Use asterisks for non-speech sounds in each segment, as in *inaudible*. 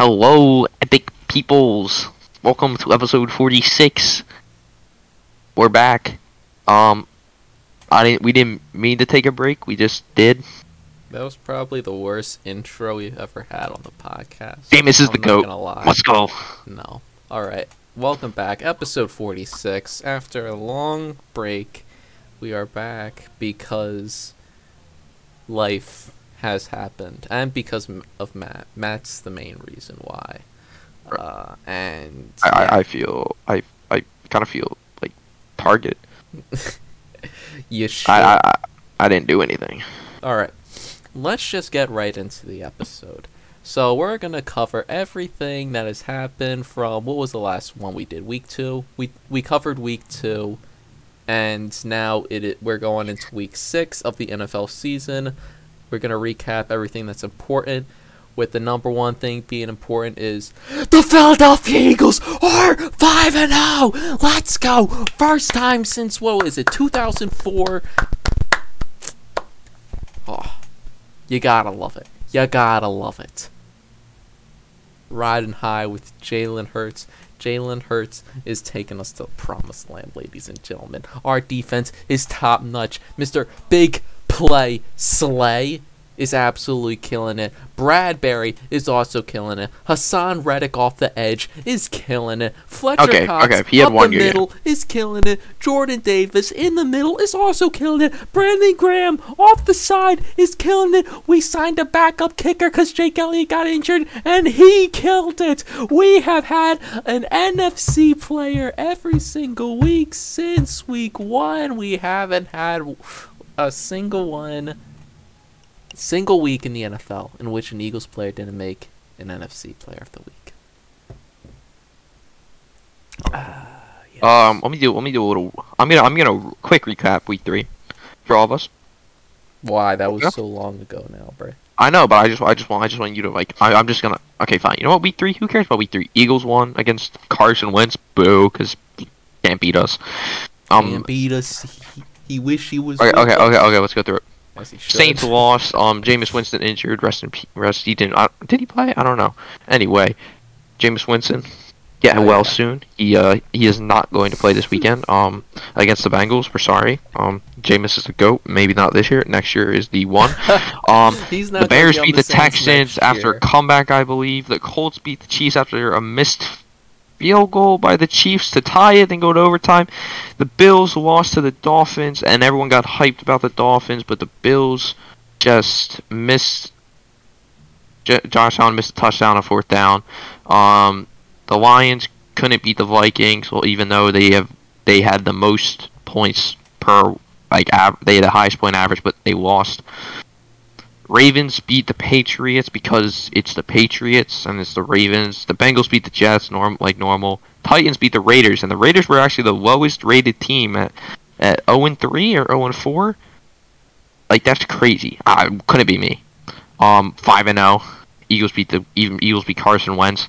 Hello, epic peoples. Welcome to episode 46. We're back. Um, I didn't. We didn't mean to take a break. We just did. That was probably the worst intro we've ever had on the podcast. Famous is I'm the goat. Let's go. No. All right. Welcome back, episode 46. After a long break, we are back because life has happened and because of Matt. Matt's the main reason why. Uh, and I, yeah, I, feel. I, I kind of feel like target. *laughs* you should. I, I, I, I didn't do anything. All right. Let's just get right into the episode. So we're gonna cover everything that has happened from what was the last one we did? Week two. We we covered week two, and now it, it we're going into week six of the NFL season. We're gonna recap everything that's important. With the number one thing being important is the Philadelphia Eagles are five and zero. Let's go! First time since what was it? Two thousand four. Oh, you gotta love it. You gotta love it. Riding high with Jalen Hurts. Jalen Hurts is taking us to the promised land, ladies and gentlemen. Our defense is top notch. Mr. Big Play Slay is absolutely killing it. Bradberry is also killing it. Haason Reddick off the edge is killing it. Fletcher Okay, Cox okay, he had up one the middle is killing it. Jordan Davis in the middle is also killing it. Brandon Graham off the side is killing it. We signed a backup kicker because Jake Elliott got injured and he killed it. We have had an NFC player every single week since week one. We haven't had a single one, single week in the NFL in which an Eagles player didn't make an NFC player of the week. Ah, yes. Um, let me do. Let me do a little. I'm gonna. I'm gonna quick recap week three for all of us. Why? That was Yeah. so long ago now, bro. I know, but I just. I just want. I just want you to like. I, I'm just gonna. Okay, fine. You know what? Week three. Who cares about week three? Eagles won against Carson Wentz. Boo, because can't beat us. Um. Can't beat us. He, he wish he was. Okay. Okay. Okay. Okay. Let's go through it. Saints lost. Um, Jameis Winston injured. Rest in pe- rest. He didn't. Uh, did he play? I don't know. Anyway, Jameis Winston get Oh, well yeah. soon. He uh he is not going to play this weekend. Um, against the Bengals. We're sorry. Um, Jameis is the goat. Maybe not this year. Next year is the one. *laughs* Um, the Bears be beat the, Saints Texans after a comeback, I believe. The Colts beat the Chiefs after a missed field goal by the Chiefs to tie it and go to overtime. The Bills lost to the Dolphins, and everyone got hyped about the Dolphins, but the Bills just missed. J- Josh Allen missed a touchdown on fourth down. Um, the Lions couldn't beat the Vikings, well, even though they have they had the most points per like av- they had the highest point average, but they lost. Ravens beat the Patriots because it's the Patriots and it's the Ravens. The Bengals beat the Jets norm like normal. Titans beat the Raiders and the Raiders were actually the lowest rated team at at 0 and 3 or 0 and 4. Like that's crazy. I couldn't be me. Um 5 and 0. Eagles beat the even Eagles beat Carson Wentz.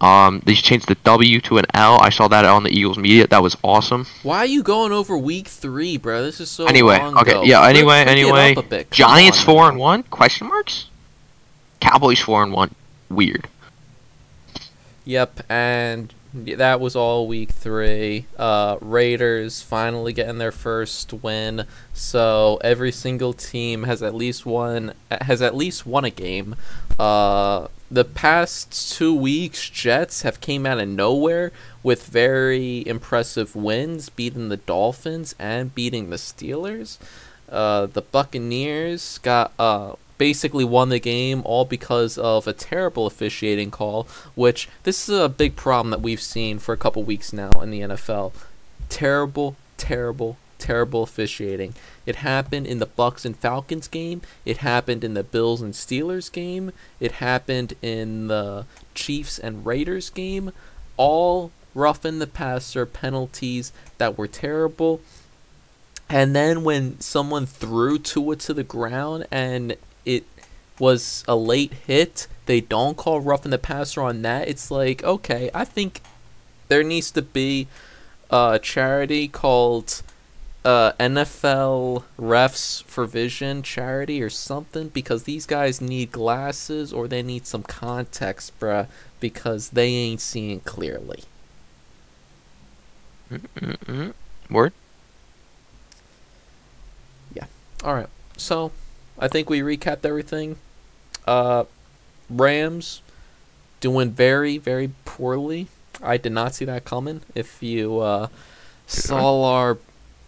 Um they changed the W to an L. I saw that on the Eagles media. That was awesome. Why are you going over week three, bro? This is so Anyway, okay, yeah, anyway, anyway, up a bit. Come Giants on, four man. and one? Question marks. Cowboys four and one. Weird. Yep, and that was all week three. Uh, Raiders finally getting their first win. So every single team has at least one has at least won a game. Uh, the past two weeks, Jets have came out of nowhere with very impressive wins, beating the Dolphins and beating the Steelers. Uh, the Buccaneers got uh, basically won the game all because of a terrible officiating call, which this is a big problem that we've seen for a couple weeks now in the NFL. Terrible, terrible, terrible officiating. It happened in the Bucks and Falcons game. It happened in the Bills and Steelers game. It happened in the Chiefs and Raiders game. All roughing the passer penalties that were terrible. And then when someone threw Tua to the ground and it was a late hit, they don't call roughing the passer on that. It's like, okay, I think there needs to be a charity called uh, NFL refs for vision charity or something because these guys need glasses or they need some context, bruh, because they ain't seeing clearly. Mm-mm-mm. Word. Yeah. All right. So, I think we recapped everything. Uh, Rams doing very, very poorly. I did not see that coming. If you uh, saw our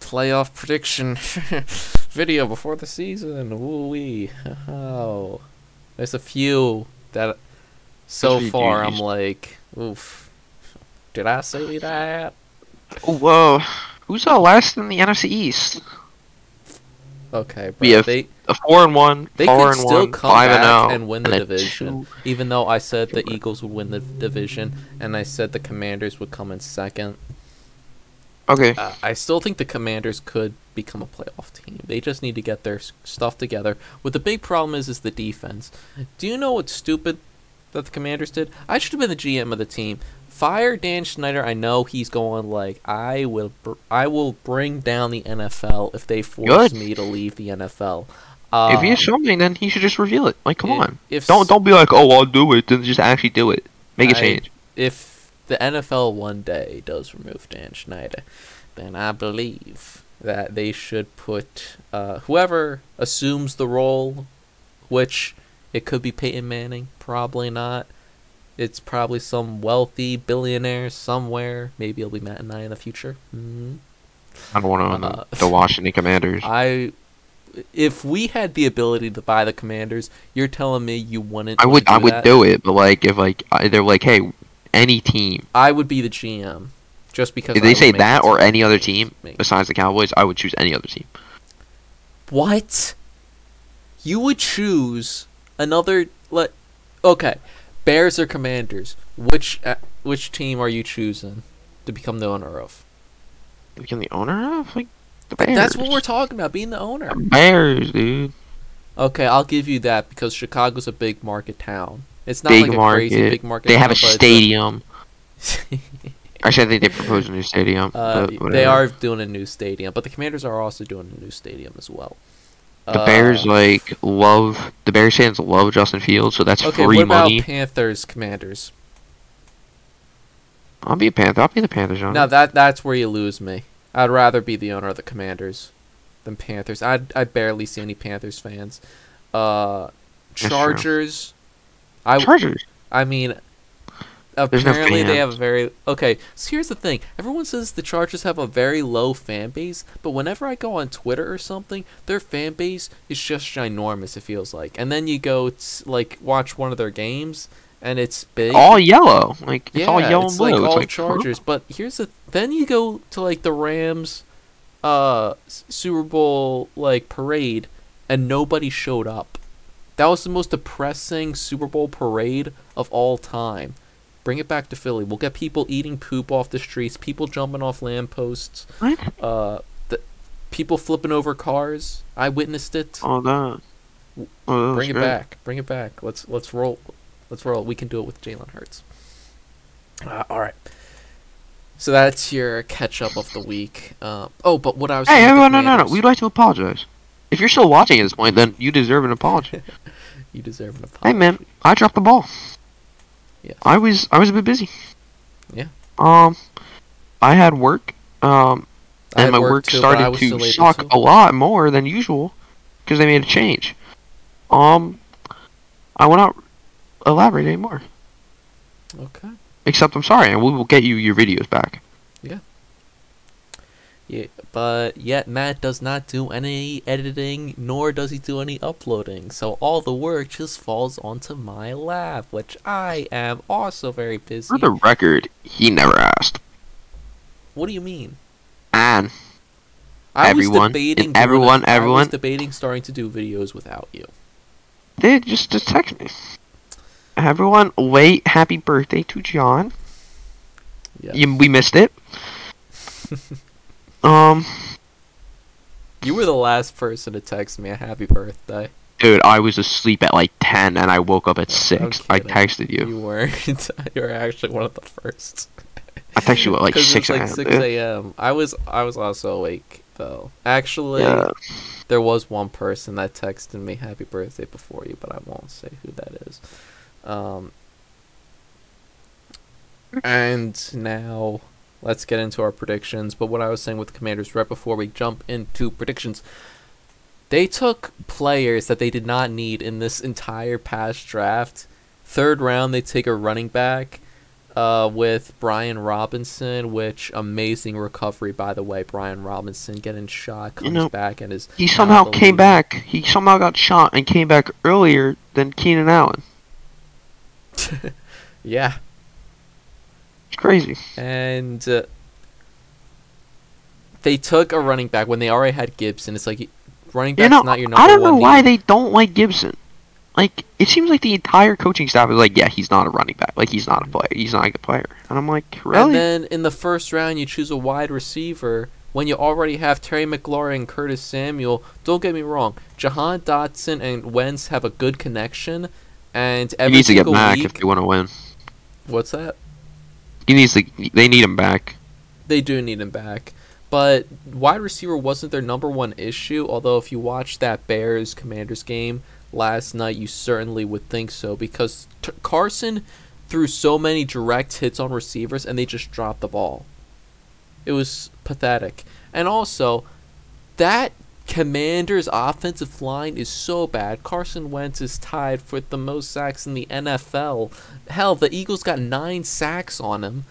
playoff prediction *laughs* video before the season, ooh wee, oh, there's a few that so There's a few far I'm like, oof, did I say that? Oh, whoa. Who's uh, last in the NFC East? Okay, but We have they A four and one, They could still one, come five and back and win the division. two- Even though I said the Eagles would win the division, and I said the Commanders would come in second, Okay. uh, I still think the Commanders could become a playoff team. They just need to get their stuff together. What the big problem is is the defense. Do you know what's stupid that the Commanders did? I should have been the GM of the team. Fire Dan Snyder. I know he's going like I will. Br- I will bring down the NFL if they force Good. me to leave the NFL. Uh, if he has something, then he should just reveal it. Like, come i- on. If Don't don't be like, oh, I'll do it. Then just actually do it. Make a change. if the NFL one day does remove Dan Snyder, then I believe that they should put uh, whoever assumes the role, which it could be Peyton Manning, probably not. It's probably some wealthy billionaire somewhere. Maybe it'll be Matt and I in the future. hmm I don't want to own uh, the, Washington Commanders. I, if we had the ability to buy the Commanders, you're telling me you wouldn't. I would do I would that? do it, but like if like they're like, hey, any team, I would be the GM, just because. if they say that the or any other team Make- besides the Cowboys, I would choose any other team. What? You would choose another let Okay. Bears or Commanders? Which uh, which team are you choosing to become the owner of? Become the owner of like the Bears. That's what we're talking about, being the owner. The Bears, dude. Okay, I'll give you that because Chicago's a big market town. It's not Big like a market. crazy big market. They have a stadium. Actually, *laughs* I think they proposed a new stadium. Uh, they are doing a new stadium, but the Commanders are also doing a new stadium as well. The Uh, Bears like love the Bears fans love Justin Fields, so that's free money. Okay, free what about. Panthers Commanders? I'll be a Panther. I'll be the Panthers. John. Now that that's where you lose me. I'd rather be the owner of the Commanders than Panthers. I I barely see any Panthers fans. Uh. Chargers. I Chargers. I mean, no apparently they have a very okay. So here's the thing: everyone says the Chargers have a very low fan base, but whenever I go on Twitter or something, their fan base is just ginormous. It feels like, and then you go t- like watch one of their games, and it's big. All yellow. Like it's yeah, all yellow it's and blue. like all it's like Chargers. But here's the then you go to like the Rams, uh, S- Super Bowl like parade, and nobody showed up. That was the most depressing Super Bowl parade of all time. Bring it back to Philly. We'll get people eating poop off the streets, people jumping off lampposts, What? uh, the people flipping over cars. I witnessed it. Oh that. Oh, Bring it great. back. Bring it back. Let's let's roll. Let's roll. We can do it with Jalen Hurts. Uh, all right. So that's your catch up of the week. Uh, oh, but what I was Hey, the everyone, no, no, no. We'd like to apologize. If you're still watching at this point, then you deserve an apology. *laughs* you deserve an apology. hey, man, I dropped the ball. Yes. I was, I was a bit busy. Yeah. Um, I had work. Um, and my work too, started to suck a lot more than usual because they made a change. Um, I will not elaborate anymore. Okay. Except I'm sorry, and we will get you your videos back. But yet Matt does not do any editing, nor does he do any uploading. So all the work just falls onto my lap, which I am also very busy. For the record, he never asked. What do you mean? And I Everyone, debating doing everyone- I was everyone- debating starting to do videos without you. they just just text me. Everyone, wait! Happy birthday to John. Yeah. You, we missed it. *laughs* um, You were the last person to text me a happy birthday. dude, I was asleep at like ten, and I woke up at six. I texted you. You weren't. *laughs* you were actually one of the first. I texted you at like 'Cause six a.m. like six a.m. I was I was also awake NFL. Actually, Yeah. there was one person that texted me happy birthday before you, but I won't say who that is. Um, and now let's get into our predictions. But what I was saying with the Commanders right before we jump into predictions, they took players that they did not need in this entire past draft. Third round, they take a running back uh, with Brian Robinson, which amazing recovery by the way. Brian Robinson getting shot, comes You know, back and is He somehow came back. He somehow got shot and came back earlier than Keenan Allen. *laughs* yeah, It's crazy. and uh, they took a running back when they already had Gibson. It's like running You back's know, not your number I don't know why need. they don't like Gibson. Like, it seems like the entire coaching staff is like, yeah, he's not a running back. Like, he's not a player. He's not a good player. And I'm like, really? And then in the first round, you choose a wide receiver when you already have Terry McLaurin and Curtis Samuel. Don't get me wrong, Jahan Dotson and Wentz have a good connection, and every he needs to get back week. if you want to win. What's that? He needs to. They need him back. They do need him back. But wide receiver wasn't their number one issue, although if you watch that Bears Commanders game last night, you certainly would think so because t- Carson threw so many direct hits on receivers and they just dropped the ball. It was pathetic. And also, that Commanders offensive line is so bad. Carson Wentz is tied for the most sacks in the NFL. Hell, the Eagles got 9 sacks on him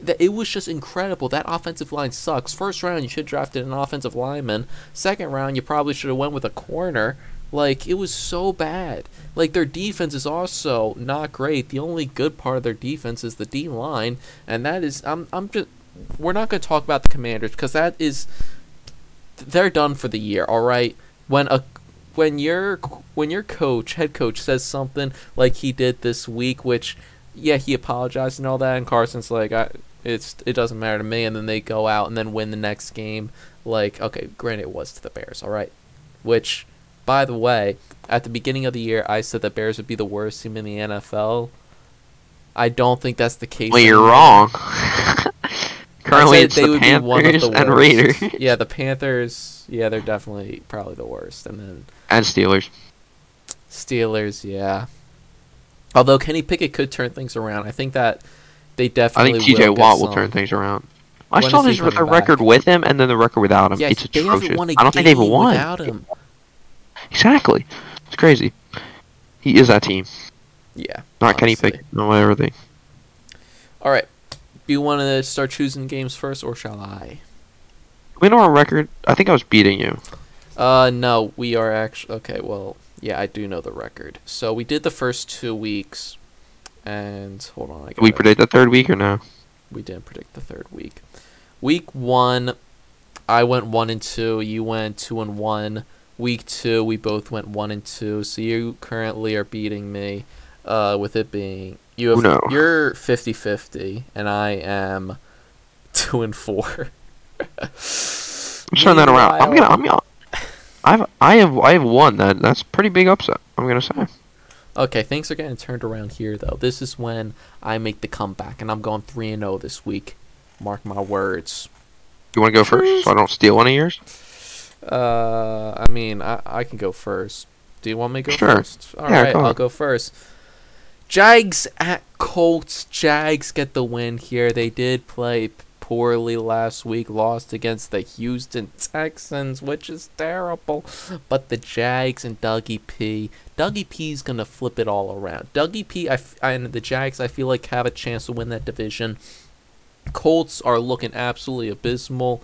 that it was just incredible. That offensive line sucks. First round, you should have drafted an offensive lineman. Second round, you probably should have went with a corner. Like it was so bad. Like their defense is also not great. The only good part of their defense is the D line, and that is I'm I'm just we're not going to talk about the Commanders because that is they're done for the year. All right, when a when your when your coach head coach says something like he did this week, which yeah he apologized and all that, and Carson's like I it's it doesn't matter to me, and then they go out and then win the next game. Like okay, granted it was to the Bears, all right, which by the way, at the beginning of the year I said the Bears would be the worst team in the NFL. I don't think that's the case. Well, you're wrong. *laughs* Currently, it's they the would be one of Panthers the and. Raiders *laughs* Yeah, the Panthers. Yeah, they're definitely probably the worst, and then and Steelers. Steelers. Yeah. Although Kenny Pickett could turn things around, I think that they definitely. I think T.J. Watt will turn things around. I When saw is he this the back? record with him and then the record without him. Yeah, it's they atrocious. haven't won a I don't think they've won. without him. Exactly. It's crazy. He is that team, Yeah. not Kenny. Pickett. No whatever they. All right. Do you want to start choosing games first, or shall I? We know our record. I think I was beating you. Uh, no, we are actually okay. Well, yeah, I do know the record. So we did the first two weeks, and hold on, we predict the third week or no? we didn't predict the third week. Week one, I went one and two. You went two and one. Week two, we both went one and two. So you currently are beating me, uh, with it being you have Uno. you're 50-50, and I am two and four. *laughs* I'm turning that around. I'm gonna. I'm gonna. I've. I have. I have won. That. That's pretty big upset. I'm gonna say. Okay, things are getting turned around here though. This is when I make the comeback, and I'm going three and zero this week. Mark my words. You want to go first, so I don't steal one of yours? Uh, I mean, I I can go first. Do you want me to go Sure. first? All right, Yeah, go I'll go first. Jags at Colts. Jags get the win here. They did play poorly last week, lost against the Houston Texans, which is terrible. But the Jags and Dougie P. Dougie P's gonna flip it all around. Dougie P. I f- and the Jags, I feel like have a chance to win that division. Colts are looking absolutely abysmal.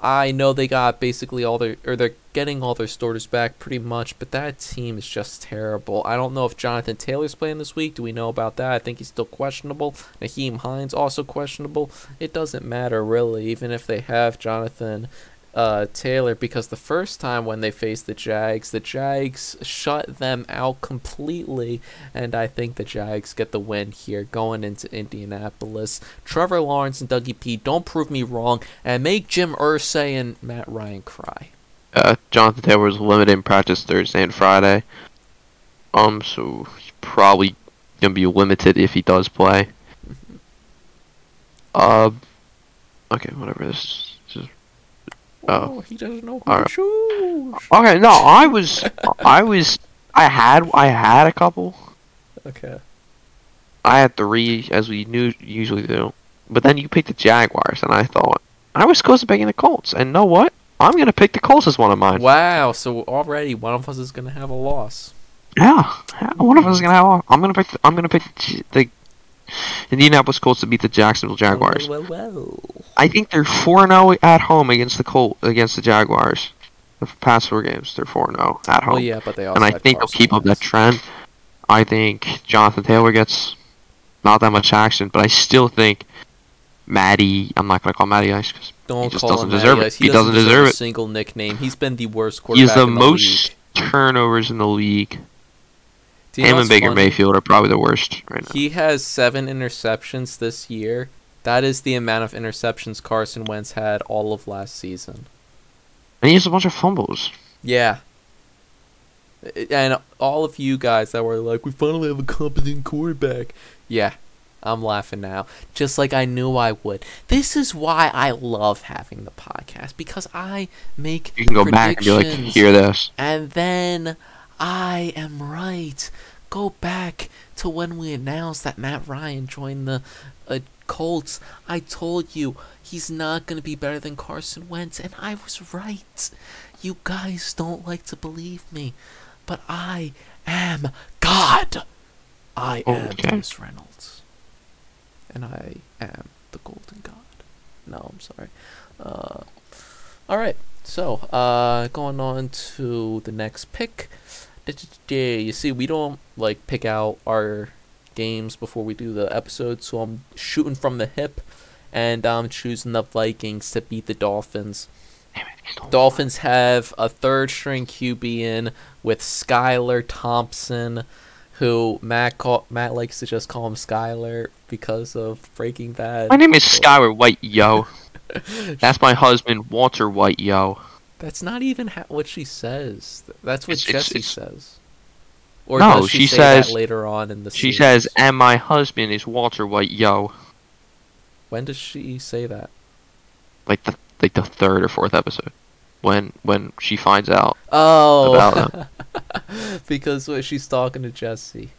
I know they got basically all their, or they're getting all their starters back pretty much, but that team is just terrible. I don't know if Jonathan Taylor's playing this week. Do we know about that? I think he's still questionable. Nyheim Hines also questionable. It doesn't matter really, even if they have Jonathan uh, Taylor, because the first time when they faced the Jags, the Jags shut them out completely, and I think the Jags get the win here going into Indianapolis. Trevor Lawrence and Dougie P, don't prove me wrong, and make Jim Irsay and Matt Ryan cry. Uh, Jonathan Taylor was limited in practice Thursday and Friday. Um, so he's probably gonna be limited if he does play. Uh, okay, whatever. This, this is Oh. oh. he doesn't know who Alright. to choose. Okay, no, I was, I was, I had, I had a couple. Okay. I had three, as we knew usually do. But then you picked the Jaguars, and I thought I was close to picking the Colts. And know what? I'm gonna pick the Colts as one of mine. Wow. So already one of us is gonna have a loss. Yeah, one of us is gonna have. I'm gonna pick. The, I'm gonna pick the, the Indianapolis Colts to beat the Jacksonville Jaguars. Well, well, well. I think they're four zero oh at home against the Colt against the Jaguars. The past four games, they're four zero oh at home. Well, yeah, but they also. and I think they'll keep up that trend. I think Jonathan Taylor gets not that much action, but I still think Maddie. I'm not gonna call Matty Ice because Don't just call doesn't deserve it. Yes, He doesn't deserve a it. single nickname. He's been the worst he's quarterback the in the most league. turnovers in the league. Do you Him and Baker funny? Mayfield are probably the worst right now. He has seven interceptions this year. That is the amount of interceptions Carson Wentz had all of last season. And he has a bunch of fumbles. Yeah. And all of you guys that were like, we finally have a competent quarterback. Yeah, I'm laughing now. Just like I knew I would. This is why I love having the podcast because I make You can go back and be like, hear this. and then I am right. Go back to when we announced that Matt Ryan joined the uh, Colts. I told you he's not going to be better than Carson Wentz, and I was right. You guys don't like to believe me, but I am God. I am Okay. Dennis Reynolds, and I am the Golden God. No, I'm sorry. Uh, all right. So, uh, going on to the next pick. You see, we don't like pick out our games before we do the episode, so I'm shooting from the hip, and I'm choosing the Vikings to beat the Dolphins. It, Dolphins have a third string QB in with Skylar Thompson, who Matt call, Matt likes to just call him Skylar because of Breaking Bad. My name is Skyler White, yo. *laughs* That's my husband, Walter White, yo. That's not even ha- what she says. That's what It's- Jesse it's- says. Or No, does she, she say that says- later on in the She series? says, and my husband is Walter White, yo. When does she say that? Like the like the third or fourth episode, when when she finds out. Oh, About *laughs* because uh, she's talking to Jesse.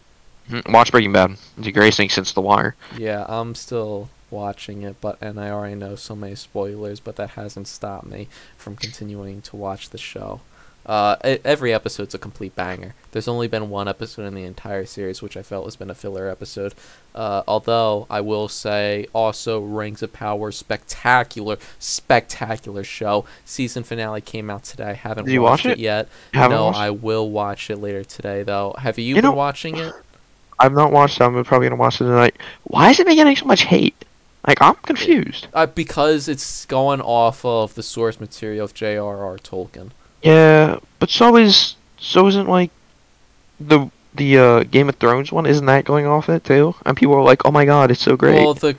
Mhm, Watch Breaking Bad. It's the greatest thing since The Wire. Yeah, I'm still watching it, but and I already know so many spoilers, but that hasn't stopped me from continuing to watch the show. Uh, every episode's a complete banger. There's only been one episode in the entire series which I felt has been a filler episode. Uh, although I will say, also Rings of Power, spectacular, spectacular show. Season finale came out today. I haven't Did watched watch it it? yet. No? I will watch it later today though. Have you, You been know- watching it? *sighs* I've not watched it. I'm probably gonna watch it tonight. Why is it getting so much hate? Like I'm confused. Uh, because it's going off of the source material of J.R.R. Tolkien. Yeah, but so is so isn't like the the uh, Game of Thrones one. Isn't that going off it too? And people are like, "Oh my god, it's so great." Well, the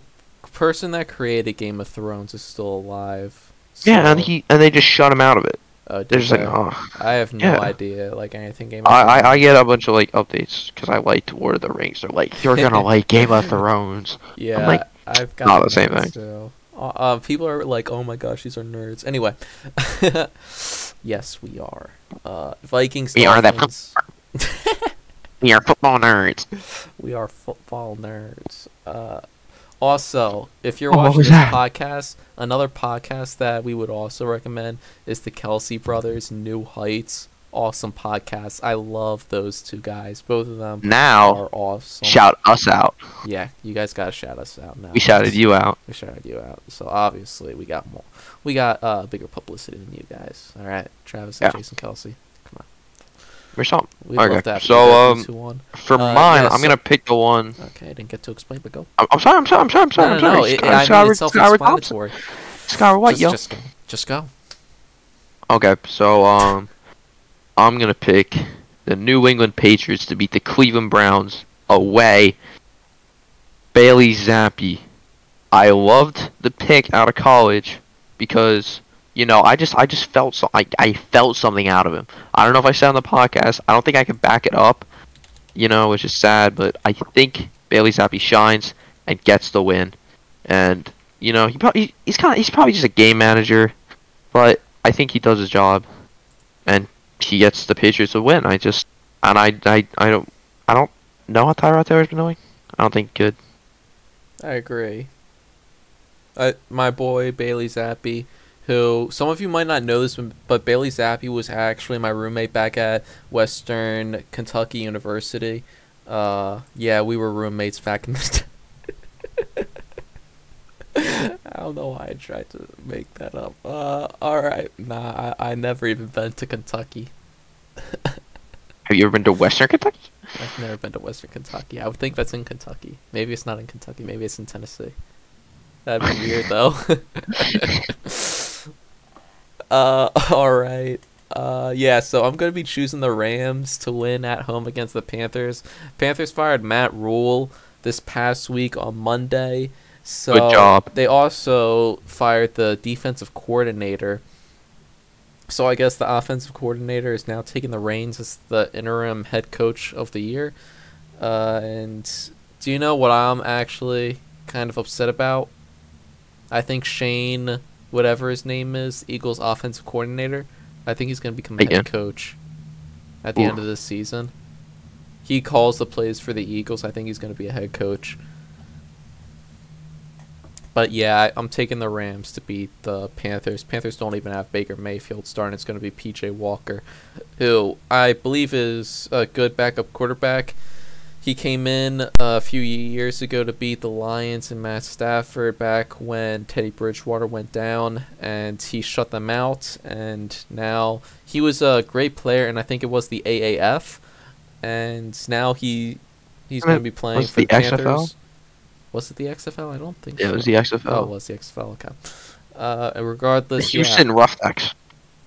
person that created Game of Thrones is still alive. yeah, and he and they just shut him out of it. uh, They're just like, "Oh." I have no yeah. idea, like anything Game of I, I, I get a bunch of like updates because I like Lord of the Rings. They're like, "You're *laughs* gonna like Game of Thrones." yeah, like, I've got not the same thing. Too. Uh, uh, people are like, "Oh my gosh, these are nerds." Anyway, *laughs* yes, we are. Uh, Vikings. We are the. *laughs* We are football nerds. We are football nerds. Uh, also, if you're Oh, watching this that? podcast, another podcast that we would also recommend is the Kelce Brothers New Heights. Awesome podcast. I love those two guys. Both of them Now, are awesome. shout us out. Yeah, you guys gotta shout us out now. We shouted you out. We shouted you out. So obviously we got more. We got uh bigger publicity than you guys. All right, Travis and Yeah. Jason Kelce. Or something. We Okay, love that. so, um. For Uh, mine, yeah, I'm so- gonna pick the one. Okay, I didn't get to explain, but go. I'm, I'm sorry. I'm sorry. I'm sorry. I'm sorry. no, I'm no, no. sorry. It, Sky- I mean, Skyward- it's Skyward self-explanatory. Skyward White, just, yo. just go. Just go. Okay, so um, I'm gonna pick the New England Patriots to beat the Cleveland Browns away. Bailey Zappe. I loved the pick out of college because you know I just I just felt so I I felt something out of him. I don't know if I said on the podcast. I don't think I can back it up. You know, which is sad, but I think Bailey Zappe shines and gets the win. And you know he probably he's kind of he's probably just a game manager, but I think he does his job, and he gets the Patriots a win. I just and I I, I don't I don't know how Tyrod Taylor's been doing. I don't think good. I agree. I, my boy Bailey Zappe, who some of you might not know this, but Bailey Zappe was actually my roommate back at Western Kentucky University. Uh, yeah, we were roommates back in the. *laughs* I don't know why I tried to make that up. Uh, all right, nah, I, I never even been to Kentucky. *laughs* Have you ever been to Western Kentucky? I've never been to Western Kentucky. I would think that's in Kentucky. Maybe it's not in Kentucky. Maybe it's in Tennessee. That'd be weird *laughs* though. *laughs* uh, all right. Uh, yeah. So I'm gonna be choosing the Rams to win at home against the Panthers. Panthers fired Matt Rhule this past week on Monday. So Good job. they also fired the defensive coordinator. So I guess the offensive coordinator is now taking the reins as the interim head coach of the year. Uh, and do you know what I'm actually kind of upset about? I think Shane, whatever his name is, Eagles offensive coordinator, I think he's going to become Again? head coach at the Ooh. end of this season. He calls the plays for the Eagles. I think he's going to be a head coach. But yeah, I, I'm taking the Rams to beat the Panthers. Panthers don't even have Baker Mayfield starting. It's going to be PJ Walker, who I believe is a good backup quarterback. He came in a few years ago to beat the Lions and Matt Stafford back when Teddy Bridgewater went down, and he shut them out. And now he was a great player, and I think it was the AAF. And now he he's I going to be playing for the the Panthers. XFL? Was it the XFL? I don't think Yeah, so. it was the XFL. Oh, it was the XFL. Okay. Uh, and regardless, the yeah, Houston Roughnecks.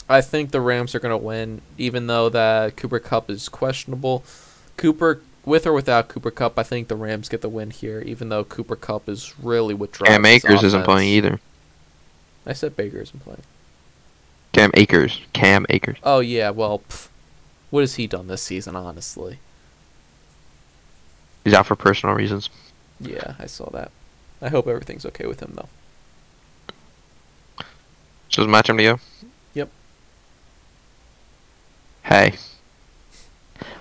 I think the Rams are going to win, even though that Cooper Kupp is questionable. Cooper, with or without Cooper Kupp, I think the Rams get the win here, even though Cooper Kupp is really what drives Cam Akers isn't playing either. I said Baker isn't playing. Cam Akers. Cam Akers. Oh yeah, well, pff, what has he done this season? Honestly, He's out for personal reasons. Yeah, I saw that. I hope everything's okay with him though. So is my turn to you? Yep. Hey.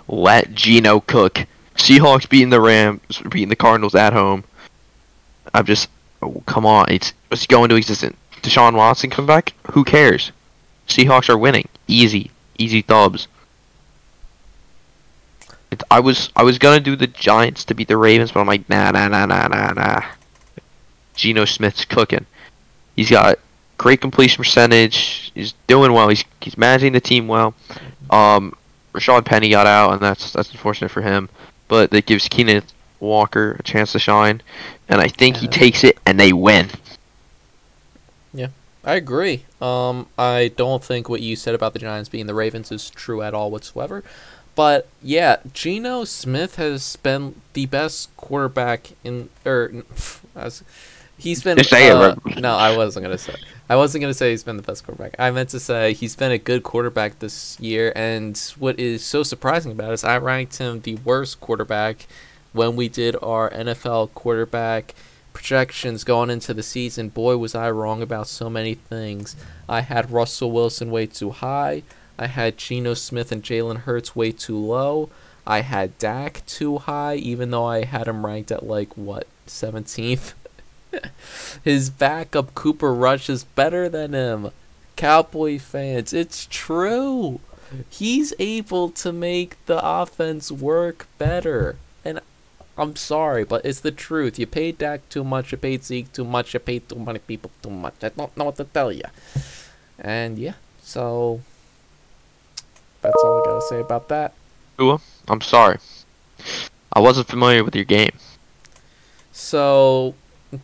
Let Geno cook. Seahawks beating the Rams, beating the Cardinals at home. I'm just, oh, come on, it's it's going to existence. Deshaun Watson come back? Who cares? Seahawks are winning, easy, easy dubs. I was I was gonna do the Giants to beat the Ravens, but I'm like, nah, nah, nah, nah, nah, nah. Geno Smith's cooking. He's got great completion percentage. He's doing well. He's he's managing the team well. Um, Rashaad Penny got out, and that's that's unfortunate for him. But that gives Keenan Walker a chance to shine, and I think he takes it and they win. Yeah, I agree. Um, I don't think what you said about the Giants being the Ravens is true at all whatsoever. But yeah, Geno Smith has been the best quarterback in, or *laughs* as he's been. Just say it, uh, bro. no, I wasn't gonna say. I wasn't gonna say he's been the best quarterback. I meant to say he's been a good quarterback this year. And what is so surprising about it is I ranked him the worst quarterback when we did our NFL quarterback projections going into the season, boy, was I wrong about so many things. I had Russell Wilson way too high. I had Geno Smith and Jalen Hurts way too low. I had Dak too high, even though I had him ranked at like, what, 17th? *laughs* His backup, Cooper Rush, is better than him. Cowboy fans, it's true. He's able to make the offense work better. And I'm sorry, but it's the truth. You paid Dak too much, you paid Zeke too much, you paid too many people too much. I don't know what to tell you. And yeah, so that's all I gotta say about that. I'm sorry. I wasn't familiar with your game. So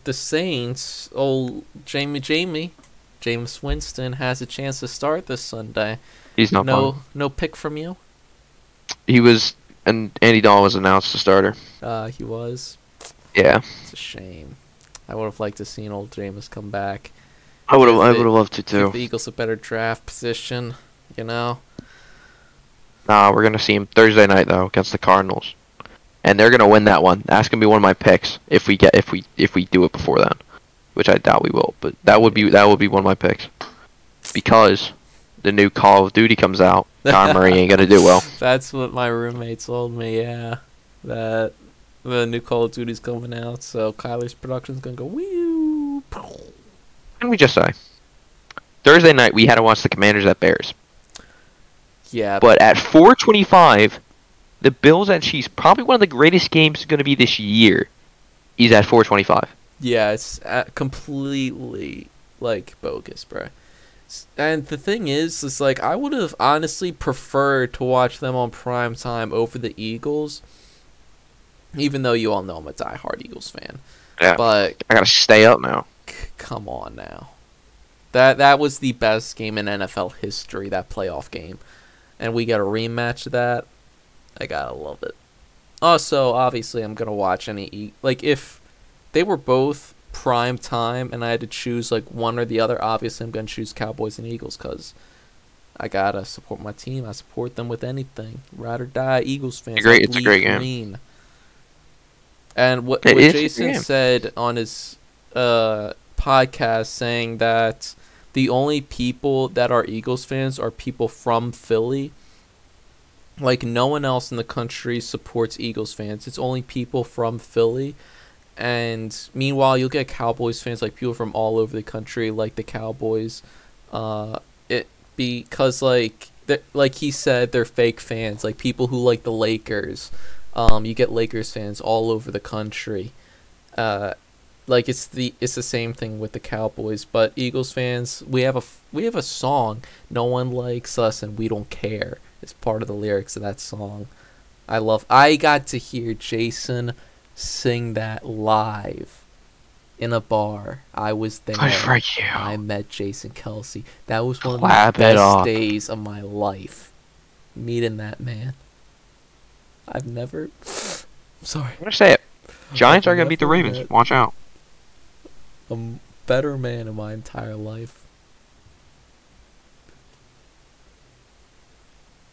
the Saints, old Jamie Jamie, James Winston has a chance to start this Sunday. He's not no, playing. no pick from you. He was, and Andy Dalton was announced the starter. Uh, he was. Yeah, It's a shame. I would have liked to seen old James come back. I would have. I would have loved to too. the Eagles a better draft position. You know. Nah, we're gonna see him Thursday night though against the Cardinals, and they're gonna win that one. That's gonna be one of my picks if we get if we if we do it before then, which I doubt we will. But that would be that would be one of my picks. because the new Call of Duty comes out. Kyler Murray ain't gonna do well. *laughs* That's what my roommate told me. Yeah, that the new Call of Duty's coming out, so Kyler's production's gonna go woo. Can we just say Thursday night we had to watch the Commanders at Bears, Yeah, but at 4:25, the Bills and Chiefs, probably one of the greatest games going to be this year, is at 4:25. Yeah, it's uh, completely like bogus, bro. And the thing is, is like I would have honestly preferred to watch them on prime time over the Eagles, even though you all know I'm a diehard Eagles fan. Yeah. But I gotta stay up now. c- come on now, that that was the best game in NFL history. That playoff game, and we got a rematch of that. I gotta love it. Also, obviously, I'm gonna watch any e- like if they were both prime time and I had to choose like one or the other. Obviously, I'm gonna choose Cowboys and Eagles because I gotta support my team. I support them with anything. Ride or die, Eagles fans. great- it's a great game. green. And what, what is a great Jason said on his uh, podcast, saying that the only people that are Eagles fans are people from Philly. Like no one else in the country supports Eagles fans. It's only people from Philly. And meanwhile, you'll get Cowboys fans like people from all over the country, like the Cowboys. Uh, it because like like he said, they're fake fans. Like people who like the Lakers. Um, you get Lakers fans all over the country. Uh, like it's the it's the same thing with the Cowboys, but Eagles fans, we have a we have a song. No one likes us, and we don't care. It's part of the lyrics of that song. I love. I got to hear Jason sing that live in a bar. I was there. Good for you. I met Jason Kelce. That was one Clap of the best up. days of my life. Meeting that man. I've never. *sighs* Sorry. I'm gonna say it. Giants are gonna beat the Ravens. Watch out. A better man in my entire life.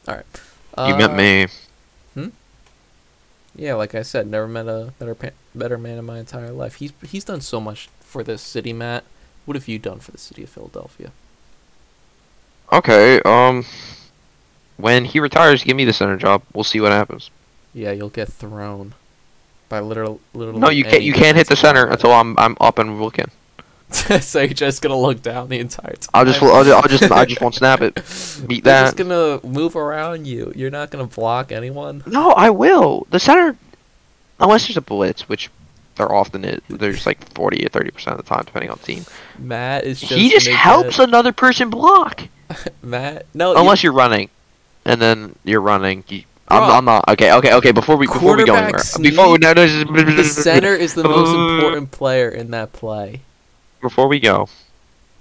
All right. You met Uh, me. Yeah, like I said, never met a better pa- better man in my entire life. He's he's done so much for this city, Matt. What have you done for the city of Philadelphia? Okay. Um. When he retires, give me the center job. We'll see what happens. Yeah, you'll get thrown by literal literally. No, you can't. You can't hit the center until I'm I'm up and looking. *laughs* so you're just gonna look down the entire time. I'll just I'll just I'll just, I just won't snap it. *laughs* Beat They're just gonna move around you. You're not gonna block anyone. No, I will. The center, unless there's a blitz, which there often is. There's like 40 or 30 percent of the time, depending on the team. Matt is just. he just helps get- another person block. *laughs* Matt. No, you- Unless you're running, and then you're running. You, I'm, I'm not. Okay, okay, okay. Before we before we go anywhere, before we, *laughs* no, no, just- the center is the most important player in that play. before we go,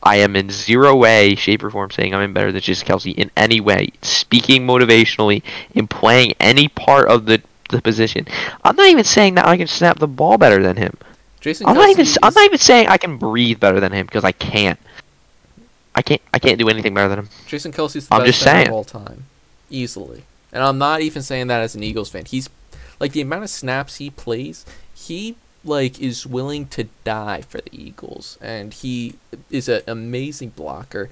I am in zero way, shape, or form saying I'm better than Jason Kelce in any way. Speaking motivationally, in playing any part of the, the position. I'm not even saying that I can snap the ball better than him. Jason I'm not even. Kelce I'm not even saying I can breathe better than him because I can't. I can't. I can't do anything better than him. Jason Kelce's the I'm best just saying. of all time, easily. And I'm not even saying that as an Eagles fan. He's like the amount of snaps he plays. He like is willing to die for the Eagles, and he is an amazing blocker,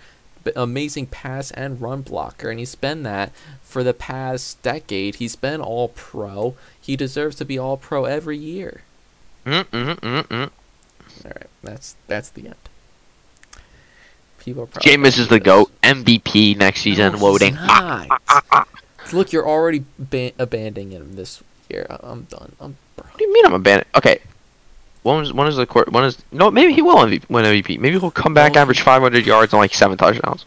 amazing pass and run blocker, and he's been that for the past decade. He's been All Pro. He deserves to be All Pro every year. Mm mm mm mm. All right, that's that's the end. People Jameis is the goat. MVP next season. No, loading. *laughs* Look, you're already ba- abandoning him this year. I- I'm done. I'm bro. What do you mean I'm a bandit? Okay. one is the court? When is no? Maybe he will MVP, win MVP. Maybe he'll come back, average 500 yards and like seven touchdowns.